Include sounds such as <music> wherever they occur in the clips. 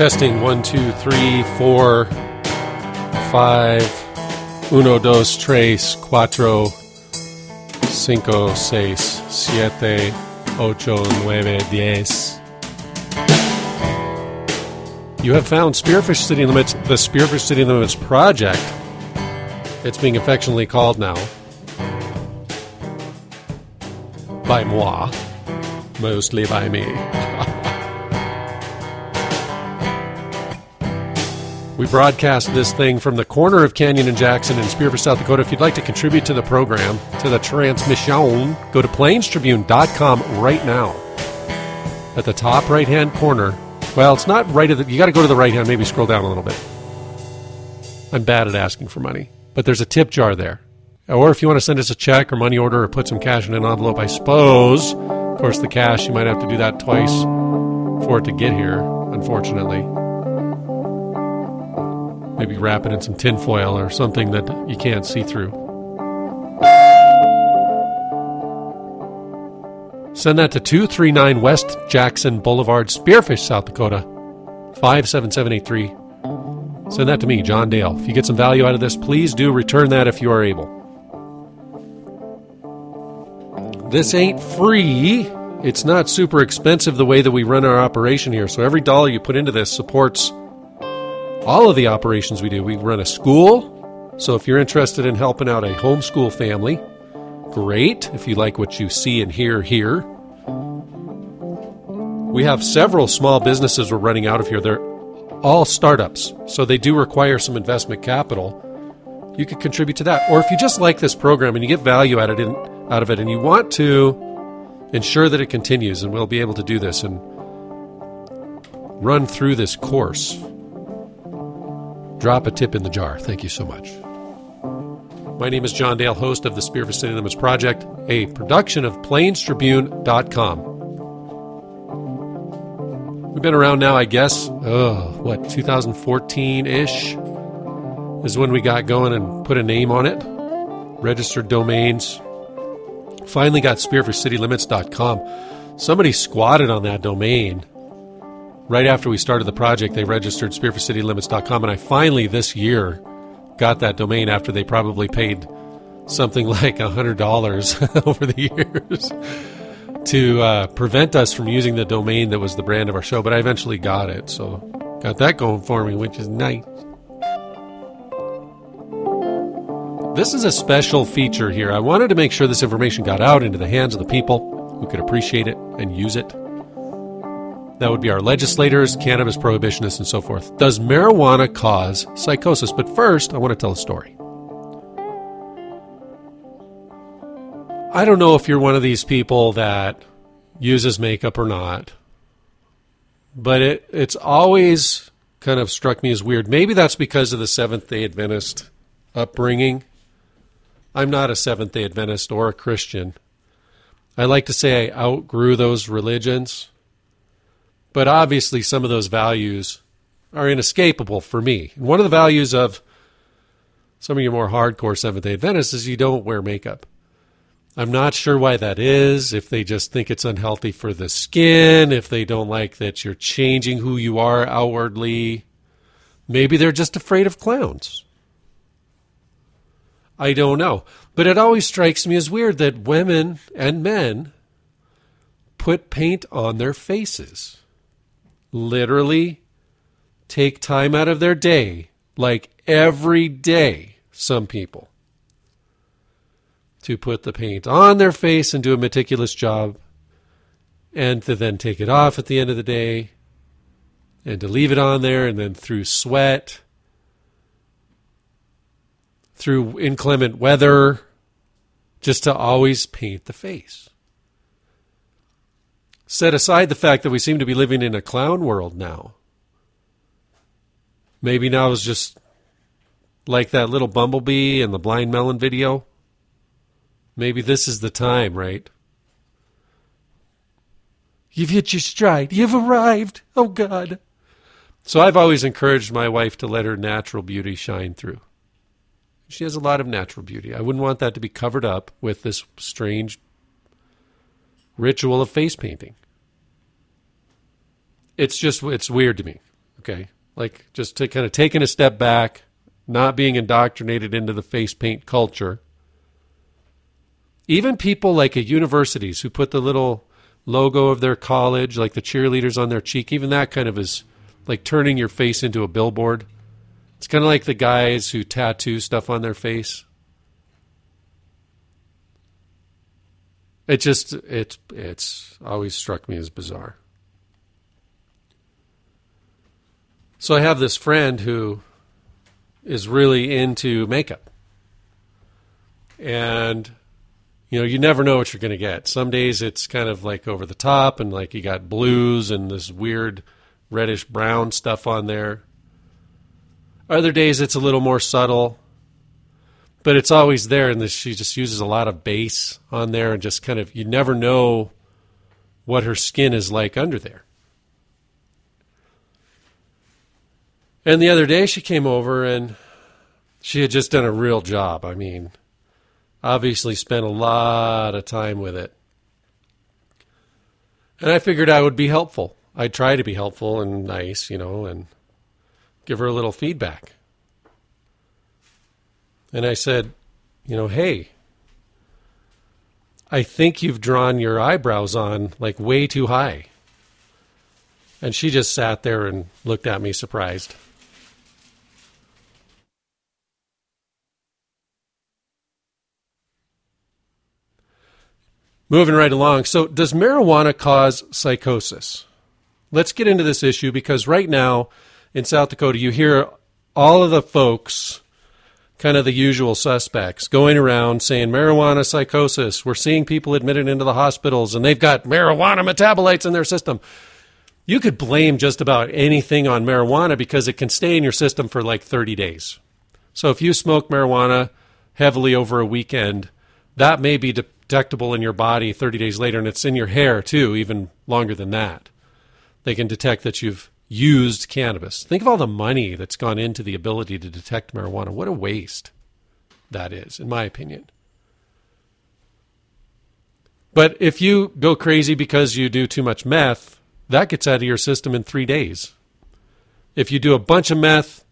Testing one, two, three, four, five, uno, dos, tres, cuatro, cinco, seis, siete, ocho, nueve, diez. You have found Spearfish City Limits, the Spearfish City Limits project. It's being affectionately called now by moi, mostly by me. We broadcast this thing from the corner of Canyon and Jackson in Spearfish, South Dakota. If you'd like to contribute to the program, to the transmission, go to plainstribune.com right now. At the top right hand corner. Well, it's not right at the. You got to go to the right hand, maybe scroll down a little bit. I'm bad at asking for money, but there's a tip jar there. Or if you want to send us a check or money order or put some cash in an envelope, I suppose. Of course, the cash, you might have to do that twice for it to get here, unfortunately maybe wrap it in some tinfoil or something that you can't see through. Send that to 239 West Jackson Boulevard, Spearfish, South Dakota, 57783. Send that to me, John Dale. If you get some value out of this, please do return that if you are able. This ain't free. It's not super expensive the way that we run our operation here. So every dollar you put into this supports all of the operations we do. We run a school, so if you're interested in helping out a homeschool family, great. If you like what you see and hear here, we have several small businesses we're running out of here. They're all startups, so they do require some investment capital. You could contribute to that, or if you just like this program and you get value out of it, out of it, and you want to ensure that it continues, and we'll be able to do this and run through this course drop a tip in the jar. Thank you so much. My name is John Dale, host of the Spearfish City Limits Project, a production of PlainsTribune.com. We've been around now, I guess, oh, what, 2014 ish is when we got going and put a name on it. Registered domains. Finally got SpearfishCityLimits.com. Somebody squatted on that domain right after we started the project, they registered SpearfishCityLimits.com, and I finally this year got that domain after they probably paid something <laughs> like $100 <laughs> over the years to uh, prevent us from using the domain that was the brand of our show. But I eventually got it, so got that going for me, which is nice. This is a special feature here. I wanted to make sure this information got out into the hands of the people who could appreciate it and use it. That would be our legislators, cannabis prohibitionists, and so forth. Does marijuana cause psychosis? But first, I want to tell a story. I don't know if you're one of these people that uses makeup or not, but it, it's always kind of struck me as weird. Maybe that's because of the Seventh day Adventist upbringing. I'm not a Seventh day Adventist or a Christian. I like to say I outgrew those religions. But obviously, some of those values are inescapable for me. And one of the values of some of your more hardcore Seventh day Adventists is you don't wear makeup. I'm not sure why that is, if they just think it's unhealthy for the skin, if they don't like that you're changing who you are outwardly. Maybe they're just afraid of clowns. I don't know. But it always strikes me as weird that women and men put paint on their faces literally take time out of their day, like every day, some people, to put the paint on their face and do a meticulous job, and to then take it off at the end of the day, and to leave it on there, and then through sweat, through inclement weather, just to always paint the face set aside the fact that we seem to be living in a clown world now. Maybe now is just like that little bumblebee in the blind melon video. Maybe this is the time, right? You've hit your stride. You've arrived. Oh, God. So I've always encouraged my wife to let her natural beauty shine through. She has a lot of natural beauty. I wouldn't want that to be covered up with this strange ritual of face painting. It's just it's weird to me. Okay. Like just to kind of taking a step back, not being indoctrinated into the face paint culture. Even people like at universities who put the little logo of their college, like the cheerleaders on their cheek, even that kind of is like turning your face into a billboard. It's kind of like the guys who tattoo stuff on their face. It just it it's always struck me as bizarre. So I have this friend who is really into makeup. And you know, you never know what you're going to get. Some days it's kind of like over the top and like you got blues and this weird reddish brown stuff on there. Other days it's a little more subtle but it's always there, and this, she just uses a lot of base on there, and just kind of you never know what her skin is like under there. And the other day she came over and she had just done a real job. I mean, obviously spent a lot of time with it. And I figured I would be helpful. I'd try to be helpful and nice, you know, and give her a little feedback. And I said, you know, hey, I think you've drawn your eyebrows on like way too high. And she just sat there and looked at me surprised. Moving right along. So, does marijuana cause psychosis? Let's get into this issue because right now in South Dakota, you hear all of the folks kind of the usual suspects going around saying marijuana psychosis. We're seeing people admitted into the hospitals and they've got marijuana metabolites in their system. You could blame just about anything on marijuana because it can stay in your system for like 30 days. So if you smoke marijuana heavily over a weekend, that may be detectable in your body 30 days later and it's in your hair too, even longer than that. They can detect that you've used cannabis. Think of all the money that's gone into the ability to detect marijuana. What a waste that is, in my opinion. But if you go crazy because you do too much meth, that gets out of your system in three days. If you do a bunch of meth,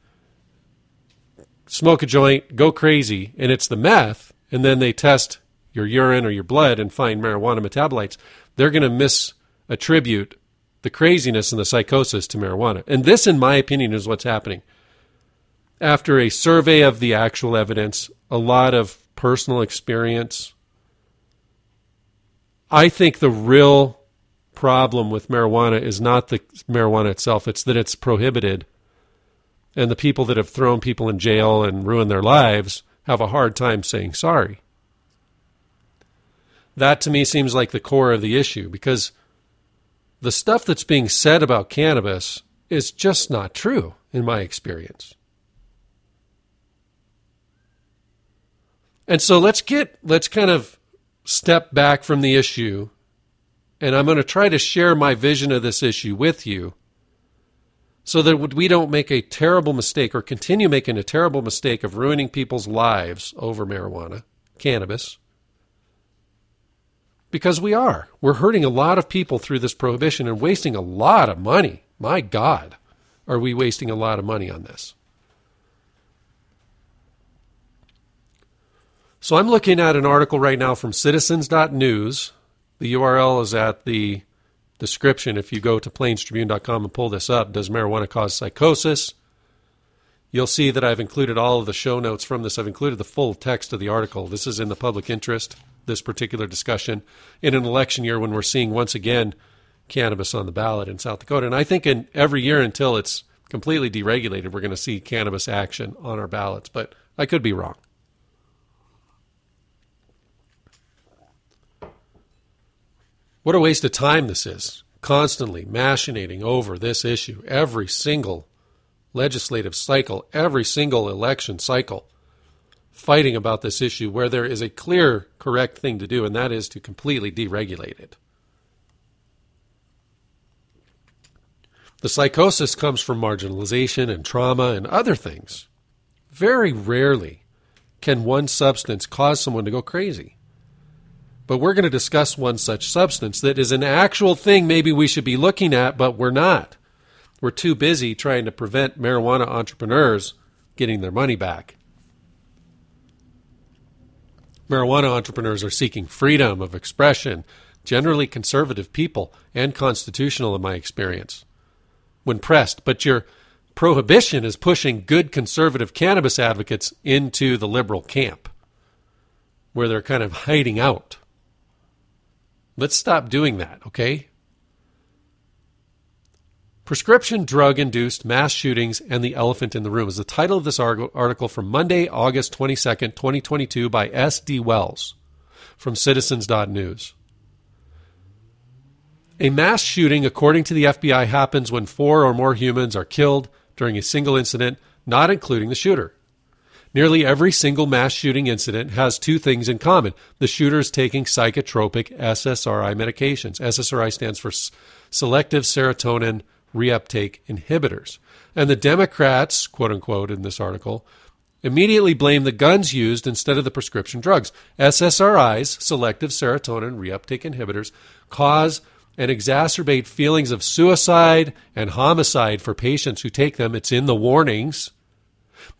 smoke a joint, go crazy, and it's the meth, and then they test your urine or your blood and find marijuana metabolites, they're going to misattribute the craziness and the psychosis to marijuana. And this, in my opinion, is what's happening. After a survey of the actual evidence, a lot of personal experience, I think the real problem with marijuana is not the marijuana itself, it's that it's prohibited. And the people that have thrown people in jail and ruined their lives have a hard time saying sorry. That to me seems like the core of the issue because the stuff that's being said about cannabis is just not true in my experience. And so let's get let's kind of step back from the issue and I'm going to try to share my vision of this issue with you so that we don't make a terrible mistake or continue making a terrible mistake of ruining people's lives over marijuana, cannabis, because we are. We're hurting a lot of people through this prohibition and wasting a lot of money. My God, are we wasting a lot of money on this? So I'm looking at an article right now from citizens.news. The URL is at the description. If you go to plainstribune.com and pull this up, does marijuana cause psychosis? You'll see that I've included all of the show notes from this. I've included the full text of the article. This is in the public interest this particular discussion in an election year when we're seeing once again cannabis on the ballot in South Dakota. And I think in every year until it's completely deregulated, we're going to see cannabis action on our ballots. But I could be wrong. What a waste of time this is. Constantly machinating over this issue every single legislative cycle, every single election cycle fighting about this issue where there is a clear, correct thing to do, and that is to completely deregulate it. The psychosis comes from marginalization and trauma and other things. Very rarely can one substance cause someone to go crazy. But we're going to discuss one such substance that is an actual thing maybe we should be looking at, but we're not. We're too busy trying to prevent marijuana entrepreneurs getting their money back. Marijuana entrepreneurs are seeking freedom of expression, generally conservative people, and constitutional in my experience. When pressed, but your prohibition is pushing good conservative cannabis advocates into the liberal camp, where they're kind of hiding out. Let's stop doing that, okay? Prescription Drug Induced Mass Shootings and the Elephant in the Room is the title of this article from Monday, August 22nd, 2022, by S.D. Wells from Citizens.news. A mass shooting, according to the FBI, happens when four or more humans are killed during a single incident, not including the shooter. Nearly every single mass shooting incident has two things in common. The shooter is taking psychotropic SSRI medications. SSRI stands for selective serotonin reuptake inhibitors. And the Democrats, quote unquote, in this article, immediately blame the guns used instead of the prescription drugs. SSRIs, selective serotonin reuptake inhibitors, cause and exacerbate feelings of suicide and homicide for patients who take them. It's in the warnings.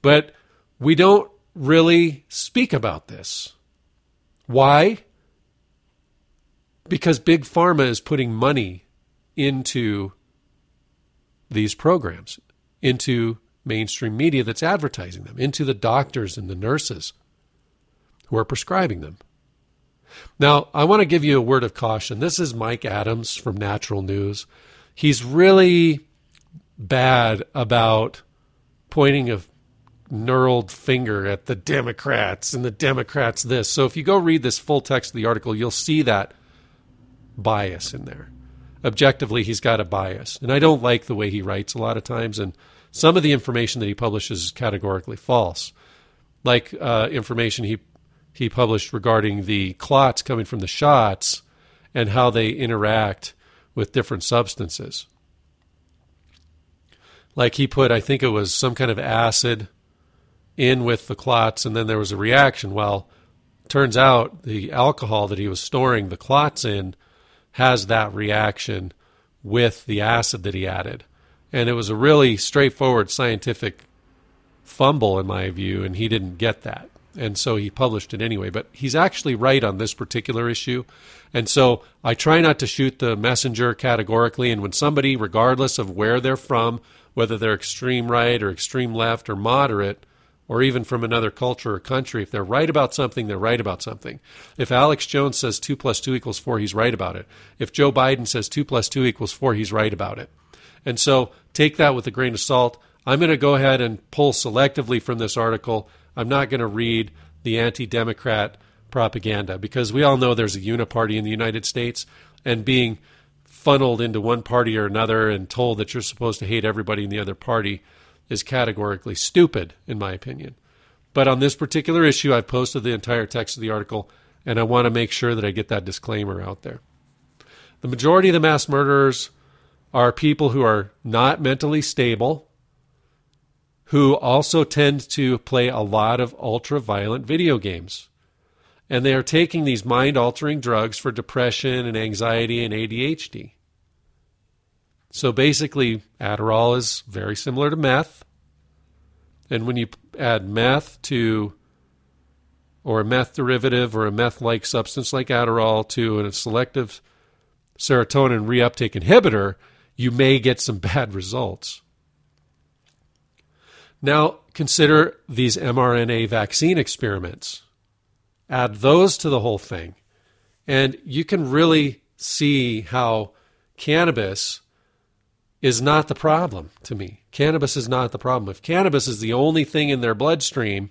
But we don't really speak about this. Why? Because Big Pharma is putting money into these programs into mainstream media that's advertising them, into the doctors and the nurses who are prescribing them. Now, I want to give you a word of caution. This is Mike Adams from Natural News. He's really bad about pointing a knurled finger at the Democrats and the Democrats this. So if you go read this full text of the article, you'll see that bias in there objectively he's got a bias. And I don't like the way he writes a lot of times. And some of the information that he publishes is categorically false, like uh, information he he published regarding the clots coming from the shots and how they interact with different substances. Like he put, I think it was some kind of acid in with the clots, and then there was a reaction. Well, turns out the alcohol that he was storing the clots in has that reaction with the acid that he added. And it was a really straightforward scientific fumble, in my view, and he didn't get that. And so he published it anyway. But he's actually right on this particular issue. And so I try not to shoot the messenger categorically. And when somebody, regardless of where they're from, whether they're extreme right or extreme left or moderate, or even from another culture or country, if they're right about something, they're right about something. If Alex Jones says 2 plus 2 equals 4, he's right about it. If Joe Biden says 2 plus 2 equals 4, he's right about it. And so take that with a grain of salt. I'm going to go ahead and pull selectively from this article. I'm not going to read the anti Democrat propaganda because we all know there's a uniparty in the United States and being funneled into one party or another and told that you're supposed to hate everybody in the other party is categorically stupid, in my opinion. But on this particular issue, I've posted the entire text of the article, and I want to make sure that I get that disclaimer out there. The majority of the mass murderers are people who are not mentally stable, who also tend to play a lot of ultra violent video games. And they are taking these mind altering drugs for depression and anxiety and ADHD. So basically, Adderall is very similar to meth. And when you add meth to, or a meth derivative or a meth like substance like Adderall to a selective serotonin reuptake inhibitor, you may get some <laughs> bad results. Now, consider these mRNA vaccine experiments. Add those to the whole thing, and you can really see how cannabis is not the problem to me. Cannabis is not the problem. If cannabis is the only thing in their bloodstream,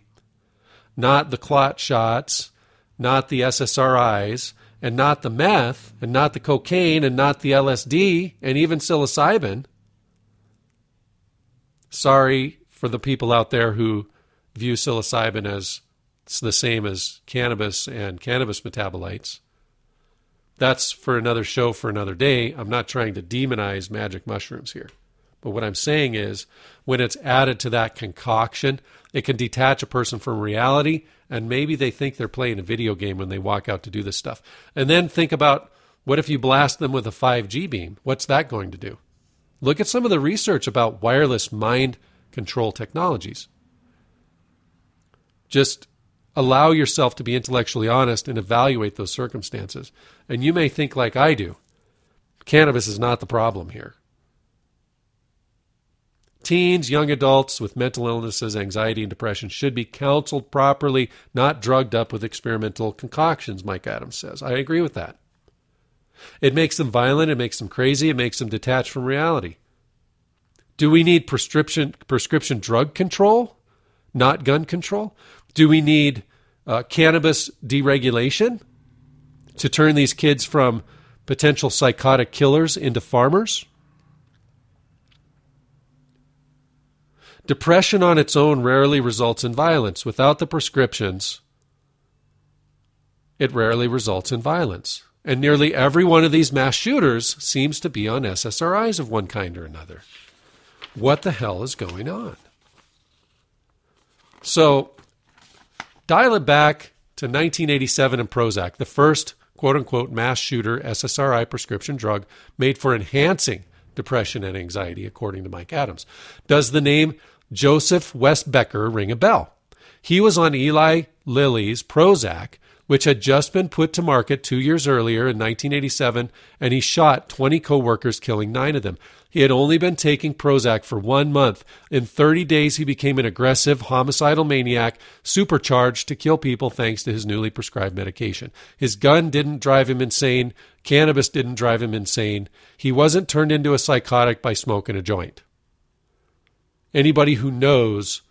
not the clot shots, not the SSRIs, and not the meth, and not the cocaine, and not the LSD, and even psilocybin, sorry for the people out there who view psilocybin as the same as cannabis and cannabis metabolites that's for another show for another day. I'm not trying to demonize magic mushrooms here. But what I'm saying is, when it's added to that concoction, it can detach a person from reality, and maybe they think they're playing a video game when they walk out to do this stuff. And then think about what if you blast them with a 5G beam? What's that going to do? Look at some of the research about wireless mind control technologies. Just allow yourself to be intellectually honest and evaluate those circumstances. And you may think like I do. Cannabis is not the problem here. Teens, young adults with mental illnesses, anxiety, and depression should be counseled properly, not drugged up with experimental concoctions, Mike Adams says. I agree with that. It makes them violent, it makes them crazy, it makes them detached from reality. Do we need prescription prescription drug control, not gun control? Do we need uh, cannabis deregulation to turn these kids from potential psychotic killers into farmers? Depression on its own rarely results in violence. Without the prescriptions, it rarely results in violence. And nearly every one of these mass shooters seems to be on SSRIs of one kind or another. What the hell is going on? So, dial it back to 1987 and Prozac, the first quote unquote mass shooter SSRI prescription drug made for enhancing depression and anxiety, according to Mike Adams. Does the name Joseph Wesbecker ring a bell. He was on Eli Lilly's Prozac, which had just been put to market two years earlier in 1987, and he shot 20 coworkers, killing nine of them. He had only been taking Prozac for one month. In 30 days, he became an aggressive, homicidal maniac, supercharged to kill people thanks to his newly prescribed medication. His gun didn't drive him insane. Cannabis didn't drive him insane. He wasn't turned into a psychotic by smoking a joint. Anybody who knows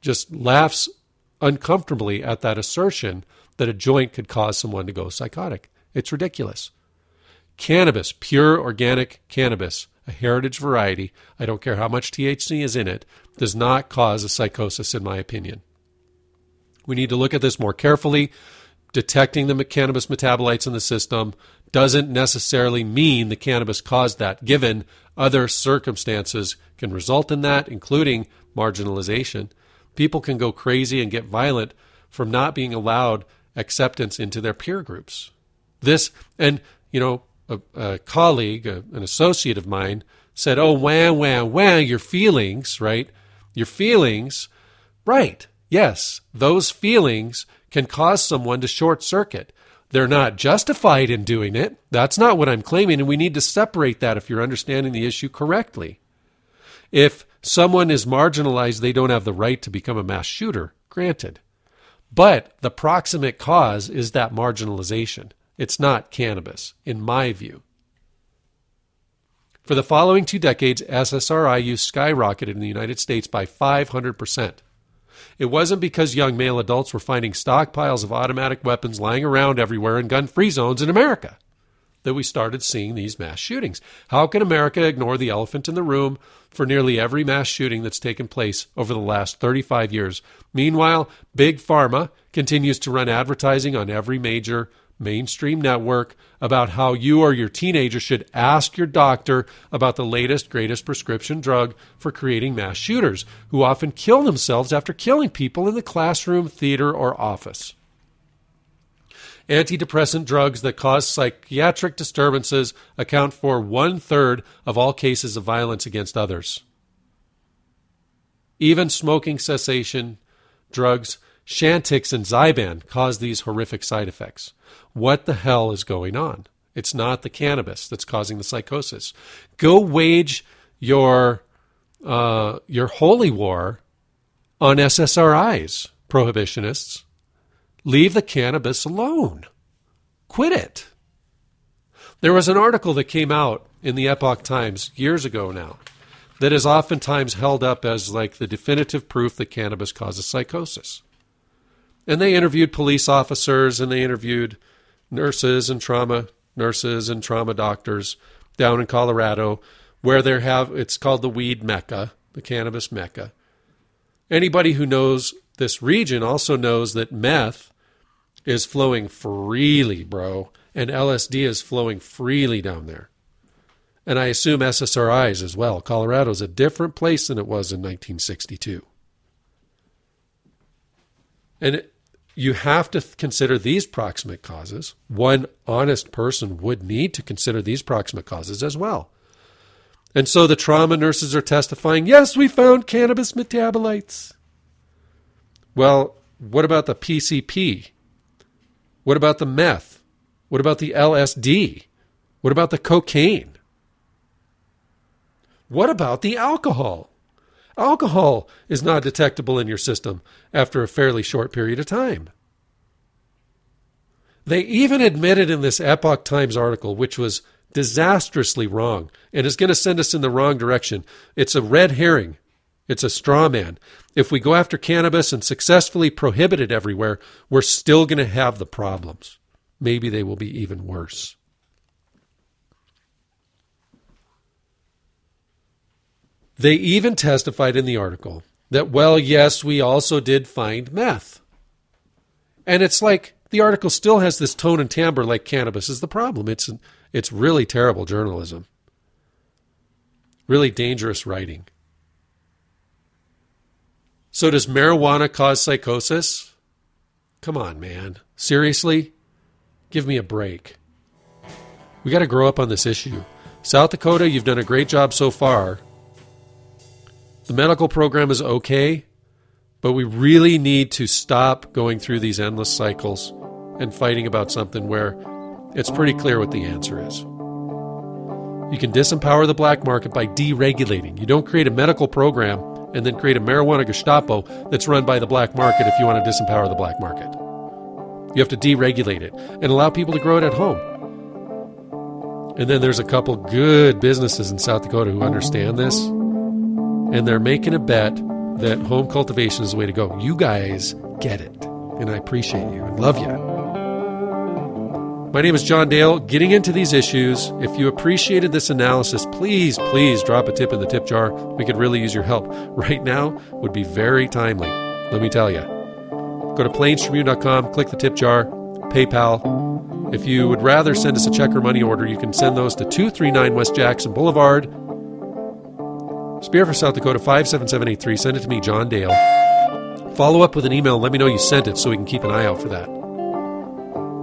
just laughs uncomfortably at that assertion that a joint could cause someone to go psychotic. It's ridiculous. Cannabis, pure organic cannabis, a heritage variety, I don't care how much THC is in it, does not cause a psychosis, in my opinion. We need to look at this more carefully. Detecting the cannabis metabolites in the system doesn't necessarily mean the cannabis caused that, given other circumstances can result in that, including marginalization. People can go crazy and get violent from not being allowed acceptance into their peer groups. This, and, you know, a, a colleague, a, an associate of mine, said, Oh, wham, wham, wham, your feelings, right? Your feelings, right. Yes, those feelings can cause someone to short circuit. They're not justified in doing it. That's not what I'm claiming, and we need to separate that if you're understanding the issue correctly. If someone is marginalized, they don't have the right to become a mass shooter, granted. But the proximate cause is that marginalization. It's not cannabis, in my view. For the following two decades, SSRI use skyrocketed in the United States by 500%. It wasn't because young male adults were finding stockpiles of automatic weapons lying around everywhere in gun free zones in America that we started seeing these mass shootings. How can America ignore the elephant in the room for nearly every mass shooting that's taken place over the last 35 years? Meanwhile, Big Pharma continues to run advertising on every major mainstream network about how you or your teenager should ask your doctor about the latest, greatest prescription drug for creating mass shooters, who often kill themselves after killing people in the classroom, theater, or office antidepressant drugs that cause psychiatric disturbances account for one third of all cases of violence against others. Even smoking cessation drugs, Chantix and Zyban, cause these horrific side effects. What the hell is going on? It's not the cannabis that's causing the psychosis. Go wage your uh, your holy war on SSRIs, prohibitionists. Leave the cannabis alone. Quit it. There was an article that came out in the Epoch Times years ago now that is oftentimes held up as like the definitive proof that cannabis causes psychosis. And they interviewed police officers and they interviewed nurses and trauma nurses and trauma doctors down in Colorado where they have it's called the weed mecca, the cannabis mecca. Anybody who knows this region also knows that meth is flowing freely, bro, and LSD is flowing freely down there. And I assume SSRIs as well. Colorado's a different place than it was in 1962. And it, you have to consider these proximate causes. One honest person would need to consider these proximate causes as well. And so the trauma nurses are testifying yes, we found cannabis metabolites. Well, what about the PCP? What about the meth? What about the LSD? What about the cocaine? What about the alcohol? Alcohol is not detectable in your system after a fairly short period of time. They even admitted in this Epoch Times article, which was disastrously wrong and is going to send us in the wrong direction. It's a red herring. It's a straw man. If we go after cannabis and successfully prohibit it everywhere, we're still going to have the problems. Maybe they will be even worse. They even testified in the article that, well, yes, we also did find meth. And it's like the article still has this tone and timbre like cannabis is the problem. It's it's really terrible journalism. Really dangerous writing. So, does marijuana cause psychosis? Come on, man. Seriously? Give me a break. We got to grow up on this issue. South Dakota, you've done a great job so far. The medical program is okay, but we really need to stop going through these endless cycles and fighting about something where it's pretty clear what the answer is. You can disempower the black market by deregulating. You don't create a medical program and then create a marijuana Gestapo that's run by the black market if you want to disempower the black market. You have to deregulate it and allow people to grow it at home. And then there's a couple good businesses in South Dakota who understand this, and they're making a bet that home cultivation is the way to go. You guys get it, and I appreciate you and love you. My name is John Dale. Getting into these issues, if you appreciated this analysis, please, please drop a tip in the tip jar. We could really use your help. <laughs> Right now would be very timely, let me tell you. Go to plainstribune.com, click the tip jar, PayPal. If you would rather send us a check or money order, you can send those to 239 West Jackson Boulevard, Spearfish South Dakota 57783. Send it to me, John Dale. Follow up with an email. Let me know you sent it so we can keep an eye out for that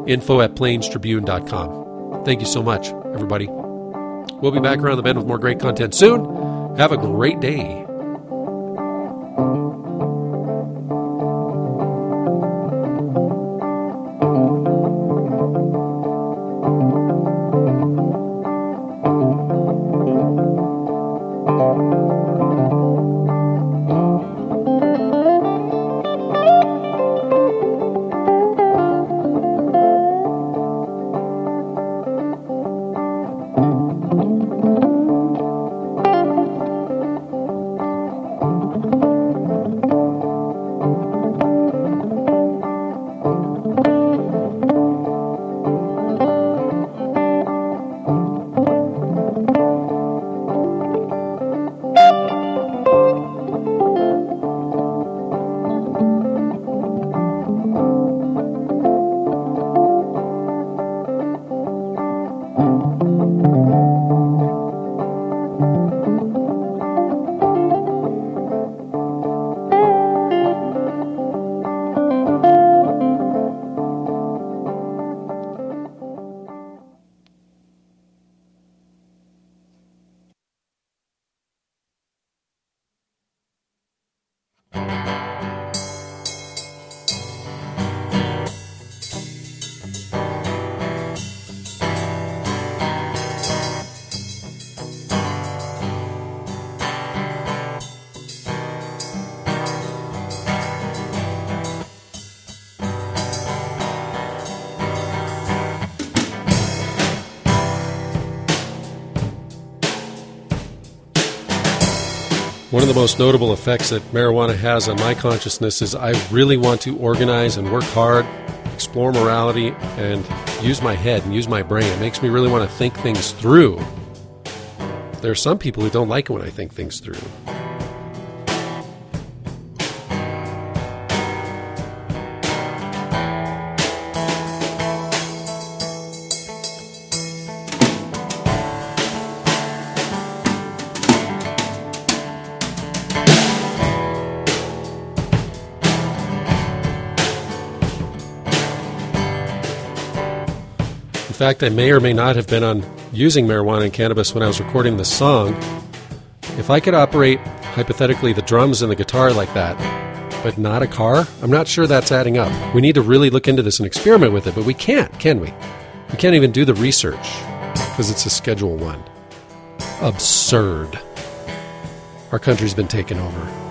info at plainstribune.com. Thank you so much, everybody. We'll be back around the bend with more great content soon. Have a great day. One of the most notable effects that marijuana has on my consciousness is I really want to organize and work hard, explore morality, and use my head and use my brain. It makes me really want to think things through. There are some people who don't like it when I think things through. Fact, I may or may not have been on using marijuana and cannabis when I was recording this song. If I could operate, hypothetically, the drums and the guitar like that, but not a car, I'm not sure that's adding up. We need to really look into this and experiment with it, but we can't, can we? We can't even do the research because it's a Schedule 1. Absurd. Our country's been taken over.